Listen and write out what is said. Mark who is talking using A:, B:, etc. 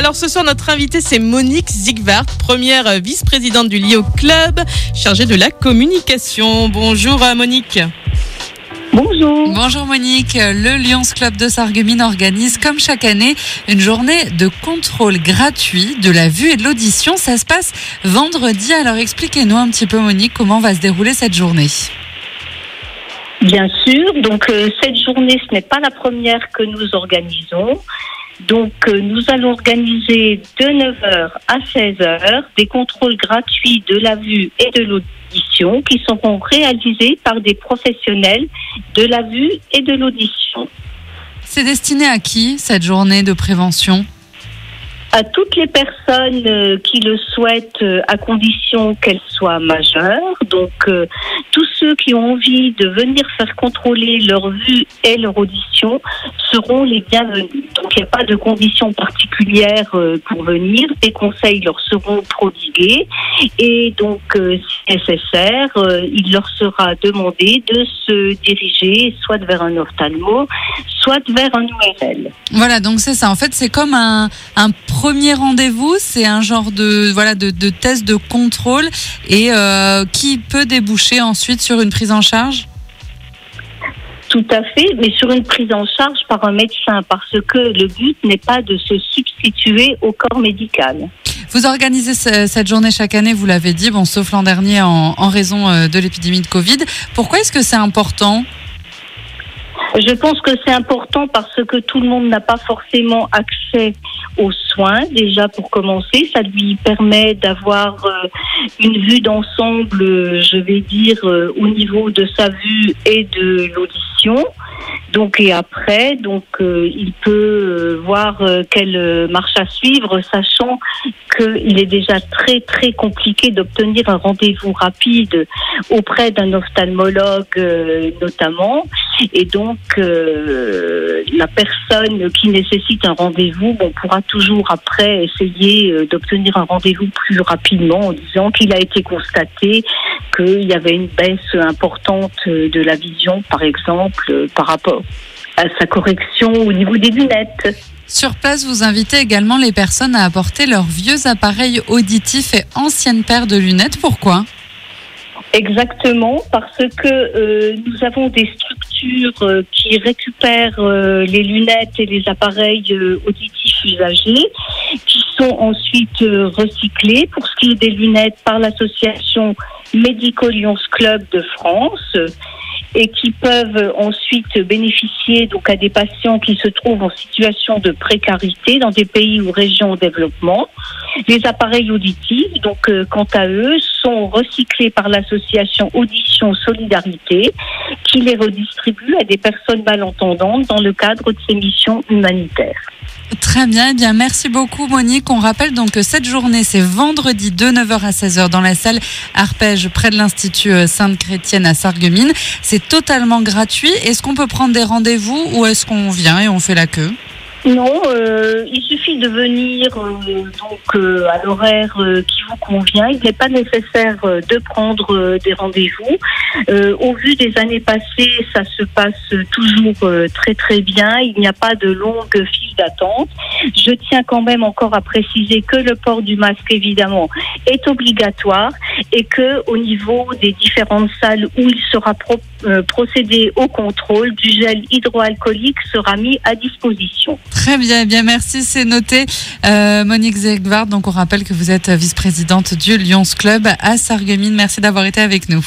A: Alors ce soir, notre invitée, c'est Monique Zigvart, première vice-présidente du Lio Club, chargée de la communication. Bonjour euh, Monique.
B: Bonjour.
C: Bonjour Monique. Le Lions Club de Sarreguemines organise comme chaque année une journée de contrôle gratuit de la vue et de l'audition. Ça se passe vendredi. Alors expliquez-nous un petit peu Monique comment va se dérouler cette journée?
B: Bien sûr, donc euh, cette journée, ce n'est pas la première que nous organisons. Donc euh, nous allons organiser de 9h à 16h des contrôles gratuits de la vue et de l'audition qui seront réalisés par des professionnels de la vue et de l'audition.
C: C'est destiné à qui cette journée de prévention?
B: À toutes les personnes euh, qui le souhaitent, euh, à condition qu'elles soient majeures. Donc, euh, ceux qui ont envie de venir faire contrôler leur vue et leur audition seront les bienvenus. Donc, il n'y a pas de conditions particulières pour venir. Des conseils leur seront prodigués. Et donc, si nécessaire, il leur sera demandé de se diriger soit vers un ophtalmo, soit vers un URL.
C: Voilà, donc c'est ça. En fait, c'est comme un, un premier rendez-vous, c'est un genre de voilà de, de test de contrôle et euh, qui peut déboucher ensuite sur une prise en charge?
B: Tout à fait, mais sur une prise en charge par un médecin, parce que le but n'est pas de se substituer au corps médical.
C: Vous organisez cette journée chaque année, vous l'avez dit, bon, sauf l'an dernier en, en raison euh, de l'épidémie de Covid. Pourquoi est-ce que c'est important?
B: Je pense que c'est important parce que tout le monde n'a pas forcément accès aux soins. Déjà pour commencer, ça lui permet d'avoir euh, une vue d'ensemble, euh, je vais dire, euh, au niveau de sa vue et de l'audition. Donc et après, donc il peut voir quelle marche à suivre, sachant qu'il est déjà très très compliqué d'obtenir un rendez-vous rapide auprès d'un ophtalmologue notamment. Et donc, euh, la personne qui nécessite un rendez-vous bon, pourra toujours après essayer euh, d'obtenir un rendez-vous plus rapidement en disant qu'il a été constaté qu'il y avait une baisse importante de la vision, par exemple, par rapport à sa correction au niveau des lunettes.
C: Sur place, vous invitez également les personnes à apporter leurs vieux appareils auditifs et anciennes paires de lunettes. Pourquoi?
B: Exactement, parce que euh, nous avons des structures euh, qui récupèrent euh, les lunettes et les appareils auditifs usagés, qui sont ensuite recyclés pour ce qui est des lunettes par l'association Médico Lyons Club de France et qui peuvent ensuite bénéficier donc à des patients qui se trouvent en situation de précarité dans des pays ou régions en développement. Les appareils auditifs, donc euh, quant à eux, sont recyclés par l'association Audition Solidarité qui les redistribue à des personnes malentendantes dans le cadre de ses missions humanitaires.
C: Très bien, eh bien merci beaucoup Monique. On rappelle donc que cette journée c'est vendredi de 9h à 16h dans la salle Arpège près de l'Institut euh, Sainte-Chrétienne à Sarreguemines. C'est totalement gratuit. Est-ce qu'on peut prendre des rendez-vous ou est-ce qu'on vient et on fait la queue?
B: Non, euh, il suffit de venir euh, donc à l'horaire qui vous convient. Il n'est pas nécessaire de prendre des rendez-vous. au vu des années passées, ça se passe toujours très très bien. Il n'y a pas de longue Je tiens quand même encore à préciser que le port du masque évidemment est obligatoire et que au niveau des différentes salles où il sera procédé au contrôle, du gel hydroalcoolique sera mis à disposition.
C: Très bien, bien merci, c'est noté. Euh, Monique Zegvard, donc on rappelle que vous êtes vice-présidente du Lyons Club à Sarreguemines. Merci d'avoir été avec nous.